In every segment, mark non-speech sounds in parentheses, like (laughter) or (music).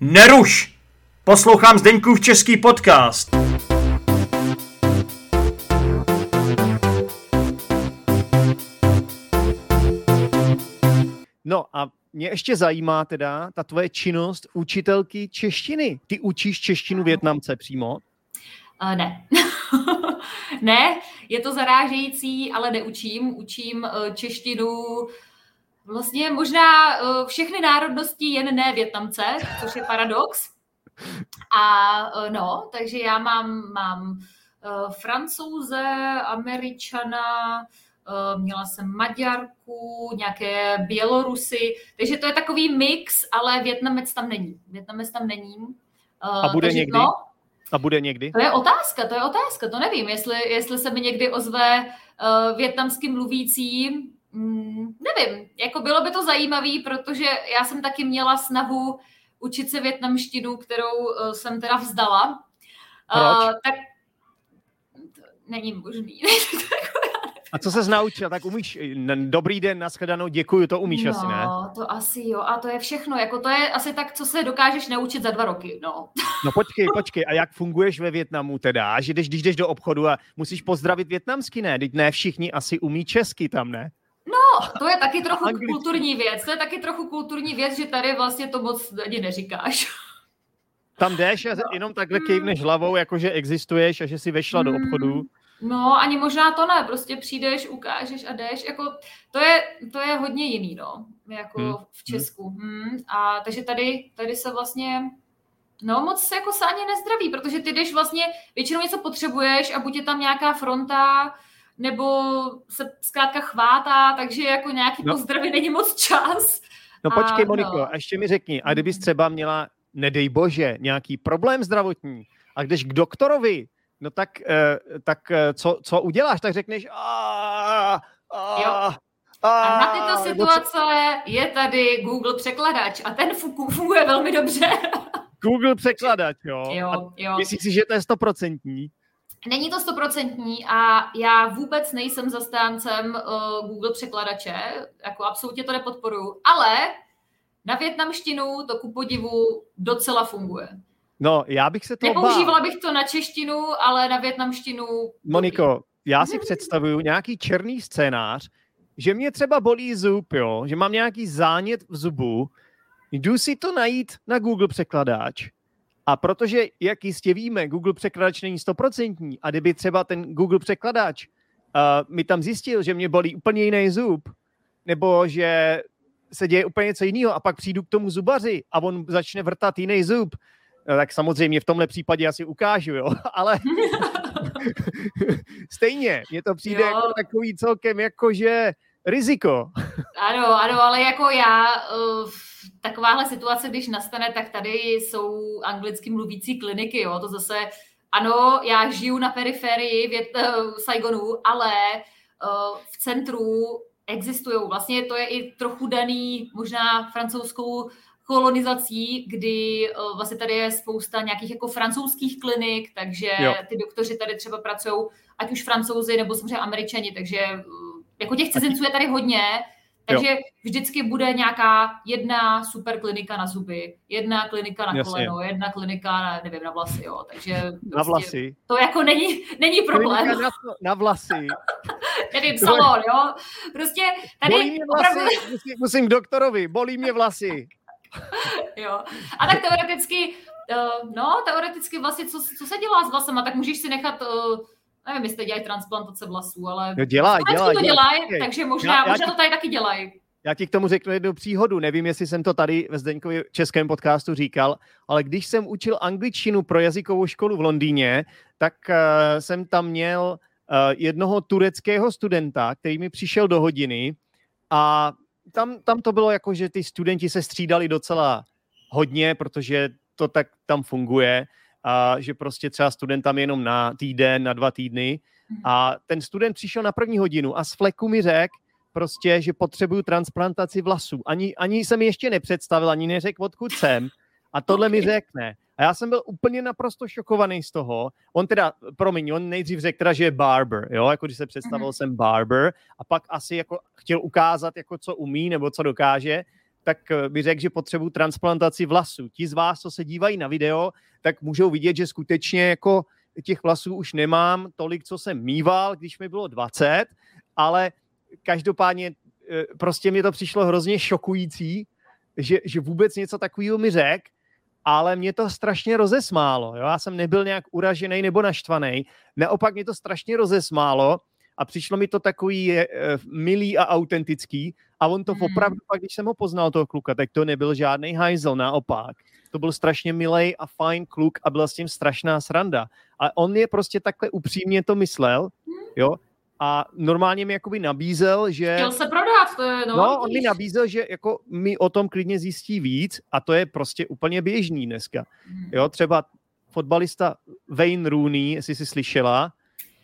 Neruš! Poslouchám Zdeňkův český podcast. No a mě ještě zajímá teda ta tvoje činnost učitelky češtiny. Ty učíš češtinu Větnamce přímo? Uh, ne. (laughs) ne, je to zarážející, ale neučím. Učím uh, češtinu vlastně možná uh, všechny národnosti, jen ne Větnamce, což je paradox. A uh, no, takže já mám, mám uh, francouze, američana, měla jsem Maďarku, nějaké Bělorusy, takže to je takový mix, ale Větnamec tam není. Větnamec tam není. A bude někdy? No, a bude někdy? To je otázka, to je otázka, to nevím, jestli, jestli se mi někdy ozve uh, větnamský mluvící, mm, nevím, jako bylo by to zajímavé, protože já jsem taky měla snahu učit se větnamštinu, kterou uh, jsem teda vzdala. Proč? Uh, tak není možný. (laughs) A co se naučil? Tak umíš, dobrý den, nashledanou, děkuju, to umíš no, asi, ne? No, to asi jo, a to je všechno, jako to je asi tak, co se dokážeš naučit za dva roky, no. (laughs) No počkej, počkej, a jak funguješ ve Větnamu teda? Že jdeš, když jdeš do obchodu a musíš pozdravit větnamsky, ne? Teď ne všichni asi umí česky tam, ne? No, to je taky trochu (laughs) Anglicky. kulturní věc, to je taky trochu kulturní věc, že tady vlastně to moc ani neříkáš. (laughs) Tam jdeš a jenom takhle kejvneš hlavou, jakože existuješ a že si vešla do obchodu. Hmm. No, ani možná to ne, prostě přijdeš, ukážeš a jdeš, jako to je, to je hodně jiný, no, jako hmm. v Česku. Hmm. A takže tady, tady se vlastně, no moc se jako se ani nezdraví, protože ty jdeš vlastně, většinou něco potřebuješ a buď je tam nějaká fronta, nebo se zkrátka chvátá, takže jako nějaký no. pozdravy není moc čas. No počkej, a, Moniko, no. a ještě mi řekni, a kdybys třeba měla, nedej bože, nějaký problém zdravotní a jdeš k doktorovi, no tak, eh, tak eh, co, co uděláš? Tak řekneš a, a, jo. A na tyto situace je tady Google překladač a ten funguje velmi dobře. Google překladač, jo? Jo, jo. Myslíš si, že to je stoprocentní? Není to stoprocentní a já vůbec nejsem zastáncem uh, Google překladače, jako absolutně to nepodporuju, ale na větnamštinu to ku podivu docela funguje. No, já bych se to Nepoužívala bych to na češtinu, ale na větnamštinu. Moniko, já si představuju nějaký černý scénář, že mě třeba bolí zub, jo, že mám nějaký zánět v zubu, jdu si to najít na Google překladáč a protože, jak jistě víme, Google překladač není stoprocentní a kdyby třeba ten Google překladač uh, mi tam zjistil, že mě bolí úplně jiný zub, nebo že se děje úplně něco jiného a pak přijdu k tomu zubaři a on začne vrtat jiný zub, no, tak samozřejmě v tomhle případě asi ukážu, jo, (laughs) ale (laughs) stejně, mně to přijde jo. jako takový celkem jakože riziko. Ano, ano, ale jako já uh, takováhle situace, když nastane, tak tady jsou anglicky mluvící kliniky, jo, to zase, ano, já žiju na periferii Vět, uh, Saigonu, ale uh, v centru existují. Vlastně to je i trochu daný možná francouzskou kolonizací, kdy vlastně tady je spousta nějakých jako francouzských klinik, takže jo. ty doktoři tady třeba pracují, ať už francouzi nebo samozřejmě američani, takže jako těch cizinců je tady hodně, takže jo. vždycky bude nějaká jedna super klinika na zuby, jedna klinika na Jasně. koleno, jedna klinika na, nevím, na vlasy, jo. Takže na prostě vlasy. To jako není, není problém. Na, na vlasy. (laughs) nevím, salon, jo. Prostě tady bolí mě vlasy, opravdu... (laughs) musím, musím k doktorovi, bolí mě vlasy. (laughs) jo. A tak teoreticky, uh, no, teoreticky vlastně, co, co se dělá s vlasama, tak můžeš si nechat uh, nevím, jestli dělají transplantace vlasů, ale jo, dělá, dělá, to dělají, dělá. takže možná, já, já možná ti, to tady taky dělají. Já ti k tomu řeknu jednu příhodu, nevím, jestli jsem to tady ve Zdeňkově českém podcastu říkal, ale když jsem učil angličtinu pro jazykovou školu v Londýně, tak uh, jsem tam měl uh, jednoho tureckého studenta, který mi přišel do hodiny a tam, tam to bylo jako, že ty studenti se střídali docela hodně, protože to tak tam funguje a že prostě třeba student tam jenom na týden, na dva týdny mhm. a ten student přišel na první hodinu a z fleku mi řekl, prostě, že potřebuju transplantaci vlasů. Ani, ani jsem mi ještě nepředstavil, ani neřekl, odkud jsem. A tohle okay. mi řekne. A já jsem byl úplně naprosto šokovaný z toho. On teda, promiň, on nejdřív řekl teda, že je barber, jo, jako když se představil mm-hmm. jsem barber a pak asi jako chtěl ukázat, jako co umí nebo co dokáže. Tak by řekl, že potřebuji transplantaci vlasů. Ti z vás, co se dívají na video, tak můžou vidět, že skutečně jako těch vlasů už nemám tolik, co jsem mýval, když mi bylo 20, ale každopádně prostě mi to přišlo hrozně šokující, že, že vůbec něco takového mi řek, ale mě to strašně rozesmálo. Jo? Já jsem nebyl nějak uražený nebo naštvaný. Naopak mě to strašně rozesmálo a přišlo mi to takový je, e, milý a autentický a on to mm. opravdu, pak když jsem ho poznal, toho kluka, tak to nebyl žádný hajzel, naopak. To byl strašně milý a fajn kluk a byla s tím strašná sranda. A on je prostě takhle upřímně to myslel, mhm. jo, a normálně mi jakoby nabízel, že... Chtěl se prodat, to je, no, no on mi nabízel, že jako mi o tom klidně zjistí víc a to je prostě úplně běžný dneska. Hmm. Jo, třeba fotbalista Wayne Rooney, jestli jsi slyšela,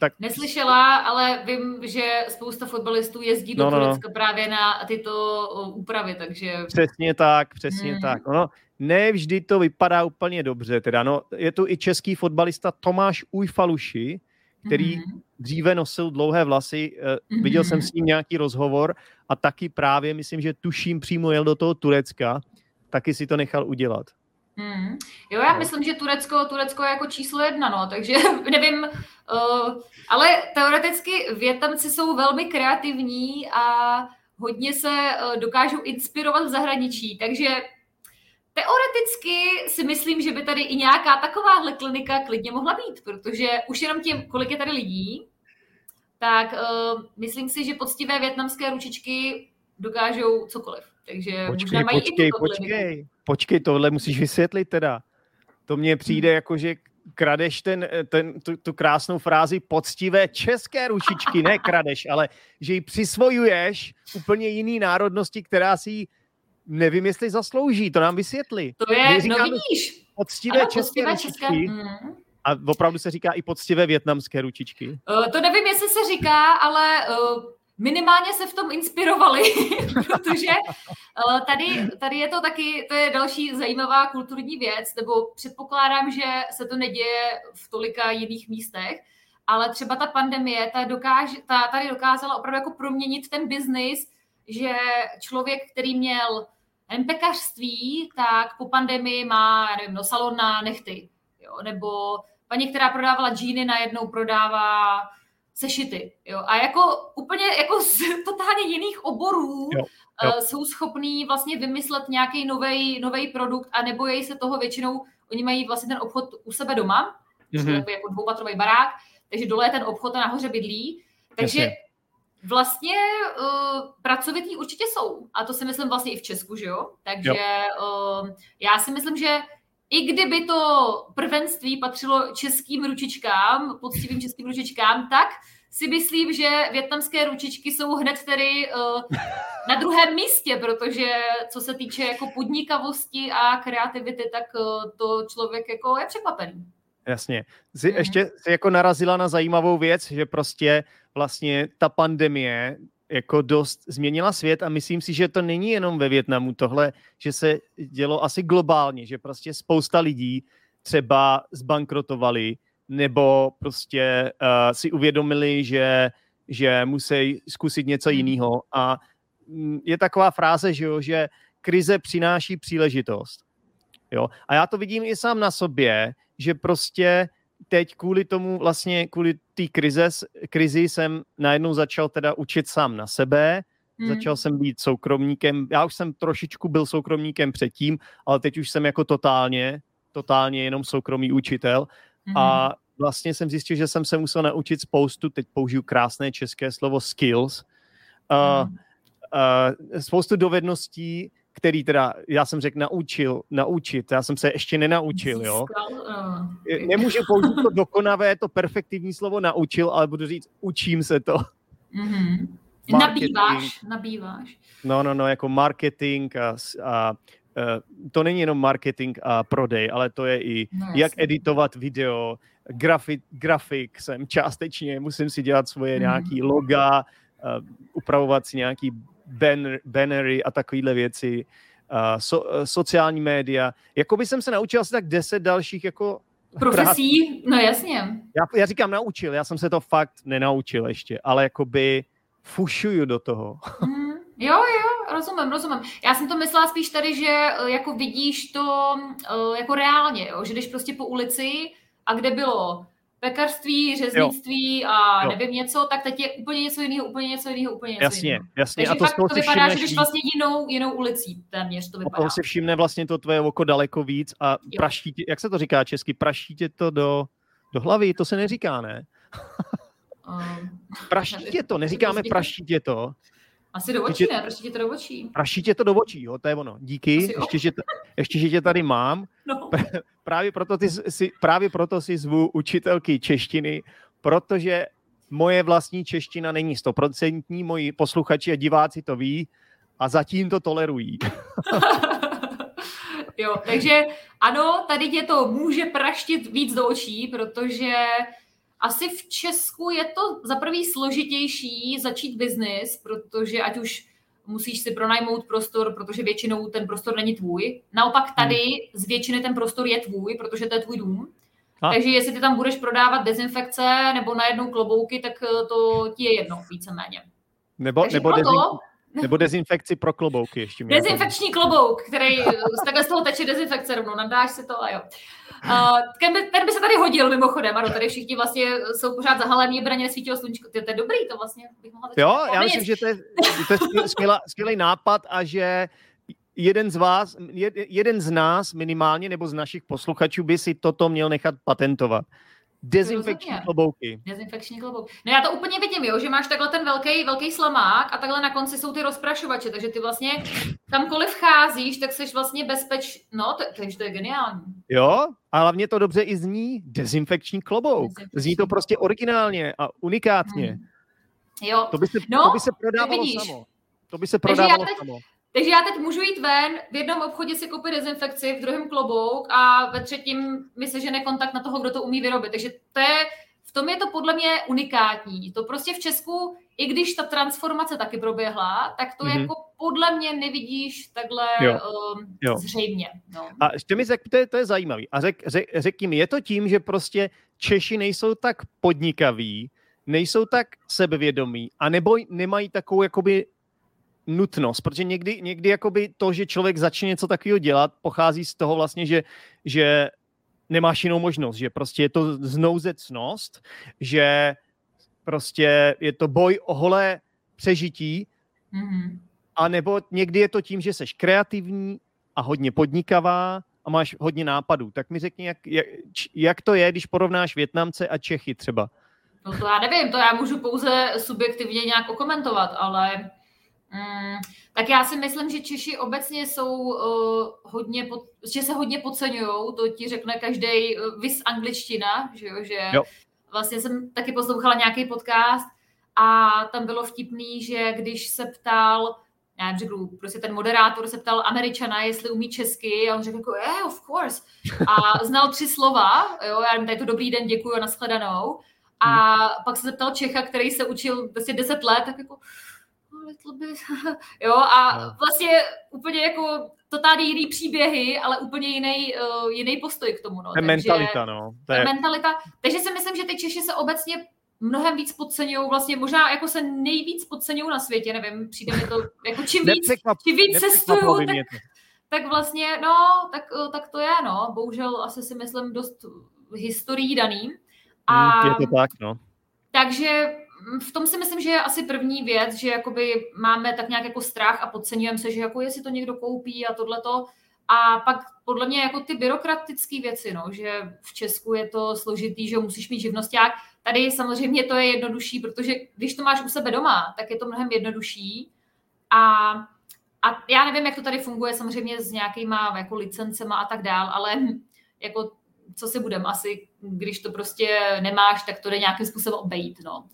tak... Neslyšela, ale vím, že spousta fotbalistů jezdí do no, no, no. Turecka právě na tyto úpravy, takže... Přesně tak, přesně hmm. tak. No, ne vždy to vypadá úplně dobře. Teda, no, je tu i český fotbalista Tomáš Ujfaluši, který mm-hmm. dříve nosil dlouhé vlasy. Mm-hmm. Viděl jsem s ním nějaký rozhovor a taky právě, myslím, že tuším přímo jel do toho Turecka, taky si to nechal udělat. Hmm. Jo, já myslím, že Turecko, Turecko je jako číslo jedna, no, takže (laughs) nevím, uh, ale teoreticky Větnamci jsou velmi kreativní a hodně se uh, dokážou inspirovat v zahraničí, takže Teoreticky si myslím, že by tady i nějaká takováhle klinika klidně mohla být, protože už jenom tím, kolik je tady lidí, tak uh, myslím si, že poctivé větnamské ručičky dokážou cokoliv. Takže počkej, možná mají počkej, i počkej, počkej, tohle musíš vysvětlit teda. To mně přijde hmm. jako, že kradeš ten, ten, tu, tu krásnou frázi poctivé české ručičky, ne (laughs) kradeš, ale že ji přisvojuješ úplně jiný národnosti, která si ji nevím, jestli zaslouží, to nám vysvětli. To je, no vidíš. Poctivé ano, české ručičky. České... Mm. A opravdu se říká i poctivé větnamské ručičky. Uh, to nevím, jestli se říká, ale uh, minimálně se v tom inspirovali, (laughs) protože uh, tady, tady je to taky, to je další zajímavá kulturní věc, nebo předpokládám, že se to neděje v tolika jiných místech, ale třeba ta pandemie ta dokáže, ta, tady dokázala opravdu jako proměnit ten biznis, že člověk, který měl pekařství, tak po pandemii má, nevím, no, salon na nechty. Jo? Nebo paní, která prodávala džíny, najednou prodává sešity. Jo? A jako úplně jako z (laughs) totálně jiných oborů jo, jo. Uh, jsou schopní vlastně vymyslet nějaký nový produkt a nebojí se toho většinou, oni mají vlastně ten obchod u sebe doma, mm-hmm. jako dvoupatrový barák, takže dole je ten obchod a nahoře bydlí. Takže Jasně Vlastně uh, pracovitý určitě jsou. A to si myslím vlastně i v Česku, že jo? Takže jo. Uh, já si myslím, že i kdyby to prvenství patřilo českým ručičkám, poctivým českým ručičkám, tak si myslím, že větnamské ručičky jsou hned tedy uh, na druhém místě, protože co se týče jako podnikavosti a kreativity, tak uh, to člověk jako je překvapený. Jasně. Jsi, mm. Ještě jsi jako narazila na zajímavou věc, že prostě vlastně ta pandemie jako dost změnila svět a myslím si, že to není jenom ve Větnamu tohle, že se dělo asi globálně, že prostě spousta lidí třeba zbankrotovali nebo prostě uh, si uvědomili, že, že musí zkusit něco hmm. jiného a mm, je taková fráze, že, jo, že krize přináší příležitost. Jo? A já to vidím i sám na sobě, že prostě teď kvůli tomu vlastně, kvůli té krize, krizi jsem najednou začal teda učit sám na sebe, hmm. začal jsem být soukromníkem, já už jsem trošičku byl soukromníkem předtím, ale teď už jsem jako totálně, totálně jenom soukromý učitel hmm. a vlastně jsem zjistil, že jsem se musel naučit spoustu, teď použiju krásné české slovo skills, uh, hmm. uh, spoustu dovedností, který teda, já jsem řekl, naučil, naučit, já jsem se ještě nenaučil, jo. Nemůžu (laughs) použít to dokonavé, to perfektivní slovo naučil, ale budu říct, učím se to. Mm-hmm. Nabýváš, nabýváš. No, no, no, jako marketing a, a to není jenom marketing a prodej, ale to je i no, jak editovat video, grafik, grafik jsem částečně, musím si dělat svoje mm. nějaký loga, uh, upravovat si nějaký banner, bannery a takovéhle věci, uh, so, uh, sociální média. Jako by jsem se naučil asi tak deset dalších jako Profesí, no jasně. Já, já říkám naučil, já jsem se to fakt nenaučil ještě, ale jakoby fušuju do toho. Mm, jo, jo, rozumím, rozumím. Já jsem to myslela spíš tady, že eh, jako vidíš to eh, jako reálně, jo? že jdeš prostě po ulici a kde bylo pekařství, řeznictví jo. a jo. nevím něco, tak teď je úplně něco jiného, úplně něco jiného, úplně něco jasně, jiného. Jasně, Takže a to, fakt to vypadá, že jdeš vlastně jinou, jinou ulicí téměř to vypadá. Toho si všimne vlastně to tvoje oko daleko víc a jo. praští tě, jak se to říká česky, praští tě to do, do hlavy, to se neříká, ne? Um, praští (laughs) tě to, neříkáme praští tě to. Asi do očí, ne? Praští tě to do očí. Praští tě to do očí, jo, to je ono. Díky, ještě že, ještě, že tě tady mám. No. Právě, proto ty, si, právě proto si zvu učitelky češtiny, protože moje vlastní čeština není stoprocentní, moji posluchači a diváci to ví a zatím to tolerují. (laughs) jo, takže ano, tady tě to může praštit víc do očí, protože asi v Česku je to za prvý složitější začít biznis, protože ať už musíš si pronajmout prostor, protože většinou ten prostor není tvůj. Naopak tady z většiny ten prostor je tvůj, protože to je tvůj dům. A? Takže jestli ty tam budeš prodávat dezinfekce nebo najednou klobouky, tak eh, to ti je jedno víceméně. Nebo, Takže nebo, proto, dezin, (laughs) nebo dezinfekci pro klobouky ještě. Dezinfekční klobouk, který eh, takhle z toho teče dezinfekce rovnou, nadáš si to a jo. Uh, ten, by, ten by se tady hodil mimochodem, ano, tady všichni vlastně jsou pořád zahalení, braně nesvítilo sluníčko. To, to je dobrý, to vlastně bych mohla Jo, já myslím, že to je, to je skvělá, skvělý nápad a že jeden z vás, jeden z nás minimálně, nebo z našich posluchačů by si toto měl nechat patentovat. Dezinfekční Rozumně. klobouky. Dezinfekční klobouk. No já to úplně vidím, jo, že máš takhle ten velký, velký slamák a takhle na konci jsou ty rozprašovače, takže ty vlastně kamkoliv cházíš, tak jsi vlastně bezpeč... No, to, takže to je geniální. Jo, a hlavně to dobře i zní dezinfekční klobouk. Dezinfekční. Zní to prostě originálně a unikátně. Hmm. Jo. To by se, no, to by se prodávalo samo. To by se prodávalo teď, samo. Takže já teď můžu jít ven, v jednom obchodě si koupit dezinfekci, v druhém klobouk a ve třetím mi se žene kontakt na toho, kdo to umí vyrobit. Takže to je, v tom je to podle mě unikátní. To prostě v Česku, i když ta transformace taky proběhla, tak to mm-hmm. jako podle mě nevidíš takhle jo. Um, jo. zřejmě. No. A ještě mi řek, to je, to je zajímavý. A řek, řek, řek mi, je to tím, že prostě Češi nejsou tak podnikaví, nejsou tak sebevědomí, anebo nemají takovou jakoby nutnost, protože někdy, někdy jakoby to, že člověk začne něco takového dělat, pochází z toho vlastně, že, že nemáš jinou možnost, že prostě je to znouzecnost, že prostě je to boj o holé přežití, mm-hmm. a nebo někdy je to tím, že jsi kreativní a hodně podnikavá a máš hodně nápadů. Tak mi řekni, jak, jak, jak to je, když porovnáš Větnamce a Čechy třeba. No to já nevím, to já můžu pouze subjektivně nějak okomentovat, ale Mm, tak já si myslím, že Češi obecně jsou uh, hodně, pod, že se hodně podceňují, to ti řekne každý uh, eh, vys angličtina, že jo, že jo. vlastně jsem taky poslouchala nějaký podcast a tam bylo vtipný, že když se ptal, já nevím, řeknu, prostě ten moderátor se ptal Američana, jestli umí česky a on řekl jako, yeah, of course. A znal tři slova, jo, já nevím, tady to dobrý den, děkuji a nashledanou. A hmm. pak se zeptal Čecha, který se učil prostě deset let, tak jako, little bit. (laughs) jo, a no. vlastně úplně jako totálně jiný příběhy, ale úplně jiný, uh, jiný postoj k tomu. No. Takže, mentalita, no. To je... mentalita. Takže si myslím, že ty Češi se obecně mnohem víc podceňují, vlastně možná jako se nejvíc podceňují na světě, nevím, přijde mi to, jako čím víc, čím víc cestuju, tak, tak vlastně, no, tak, eh, tak to je, no, bohužel asi si myslím dost historií daný. A, hmm, je to tak, no. Takže v tom si myslím, že je asi první věc, že jakoby máme tak nějak jako strach a podceňujeme se, že jako jestli to někdo koupí a tohleto. A pak podle mě jako ty byrokratické věci, no, že v Česku je to složitý, že musíš mít živnosták. Tady samozřejmě to je jednodušší, protože když to máš u sebe doma, tak je to mnohem jednodušší. A, a já nevím, jak to tady funguje samozřejmě s nějakýma jako licencema a tak dál, ale jako co si budem, asi když to prostě nemáš, tak to jde nějakým způsobem obejít, no.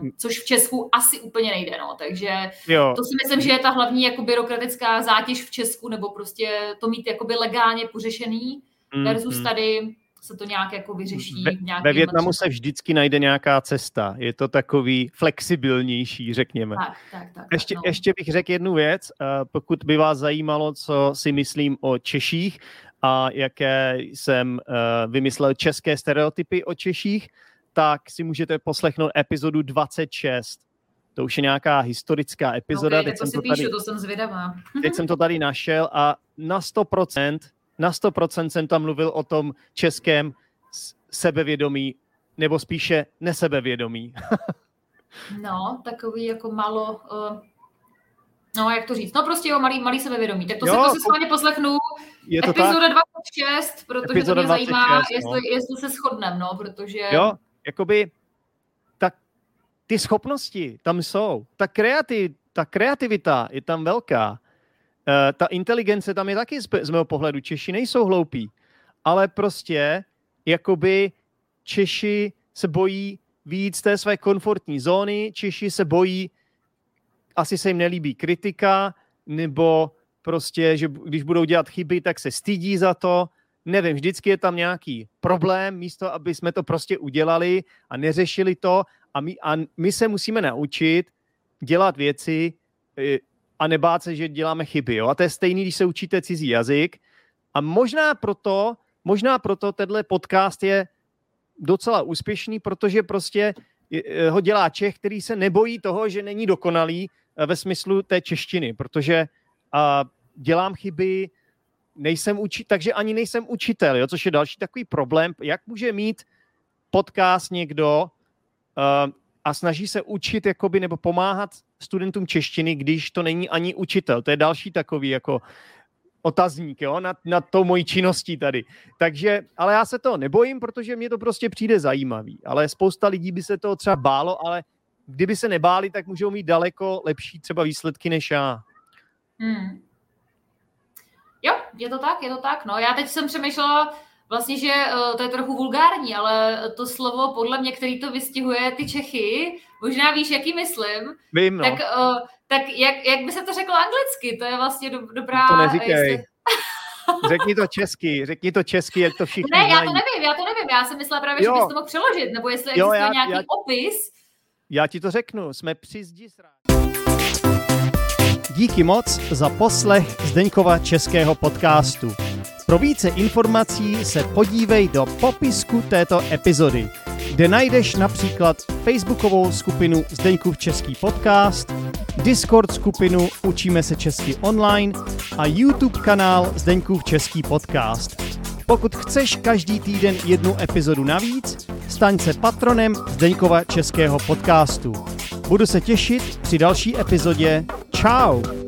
Um, což v Česku asi úplně nejde, no. Takže jo. to si myslím, že je ta hlavní jako byrokratická zátěž v Česku, nebo prostě to mít jakoby legálně pořešený mm, versus mm. tady se to nějak jako vyřeší. Ve, ve Větnamu se vždycky najde nějaká cesta. Je to takový flexibilnější, řekněme. Tak, tak, tak. Ještě, no. ještě bych řekl jednu věc, uh, pokud by vás zajímalo, co si myslím o Češích a jaké jsem uh, vymyslel české stereotypy o Češích, tak si můžete poslechnout epizodu 26. to už je nějaká historická epizoda. Okay, teď to si to píšu, tady, to jsem zvědavá. (laughs) teď jsem to tady našel a na 100%, na 100% jsem tam mluvil o tom českém sebevědomí, nebo spíše nesebevědomí. (laughs) no, takový jako malo... Uh... No, jak to říct? No prostě jo, malý, malý sebevědomí. Tak to jo, si to si s vámi poslechnu. Je to epizoda tak? 26, protože epizoda to mě 26, zajímá, no. jestli, jestli se shodneme, no, protože... Jo, jakoby tak ty schopnosti tam jsou. Ta, kreativ, ta kreativita je tam velká. Uh, ta inteligence tam je taky z, z mého pohledu. Češi nejsou hloupí, ale prostě jakoby Češi se bojí víc té své komfortní zóny, Češi se bojí, asi se jim nelíbí kritika, nebo prostě, že když budou dělat chyby, tak se stydí za to. Nevím, vždycky je tam nějaký problém, místo, aby jsme to prostě udělali a neřešili to. A my, a my se musíme naučit dělat věci e, a nebát se, že děláme chyby. Jo? A to je stejný, když se učíte cizí jazyk. A možná proto, možná proto tenhle podcast je docela úspěšný, protože prostě ho dělá Čech, který se nebojí toho, že není dokonalý e, ve smyslu té češtiny, protože a, dělám chyby, nejsem učitel, takže ani nejsem učitel, jo, což je další takový problém. Jak může mít podcast někdo uh, a snaží se učit jakoby, nebo pomáhat studentům češtiny, když to není ani učitel. To je další takový jako otazník jo, nad, nad tou mojí činností tady. Takže, ale já se to nebojím, protože mě to prostě přijde zajímavý. Ale spousta lidí by se toho třeba bálo, ale kdyby se nebáli, tak můžou mít daleko lepší třeba výsledky než já. Hmm. Jo, je to tak, je to tak. No, já teď jsem přemýšlela, vlastně, že uh, to je trochu vulgární, ale to slovo podle mě, který to vystihuje ty Čechy, možná víš, jaký myslím. Vím, no. Tak, uh, tak jak, jak by se to řeklo anglicky? To je vlastně do, dobrá... To neříkej. Jestli... (laughs) Řekni to česky, řekni to česky, jak to všichni Ne, já to nevím, já to nevím. Já jsem myslela právě, jo. že bys to mohl přeložit, nebo jestli jo, existuje já, nějaký já, opis. Já ti to řeknu, jsme při zdi Díky moc za poslech Zdeňkova českého podcastu. Pro více informací se podívej do popisku této epizody, kde najdeš například facebookovou skupinu Zdeňkův český podcast, Discord skupinu Učíme se česky online a YouTube kanál Zdeňkův český podcast. Pokud chceš každý týden jednu epizodu navíc, staň se patronem Zdeňkova českého podcastu. Budu se těšit při další epizodě. Ciao!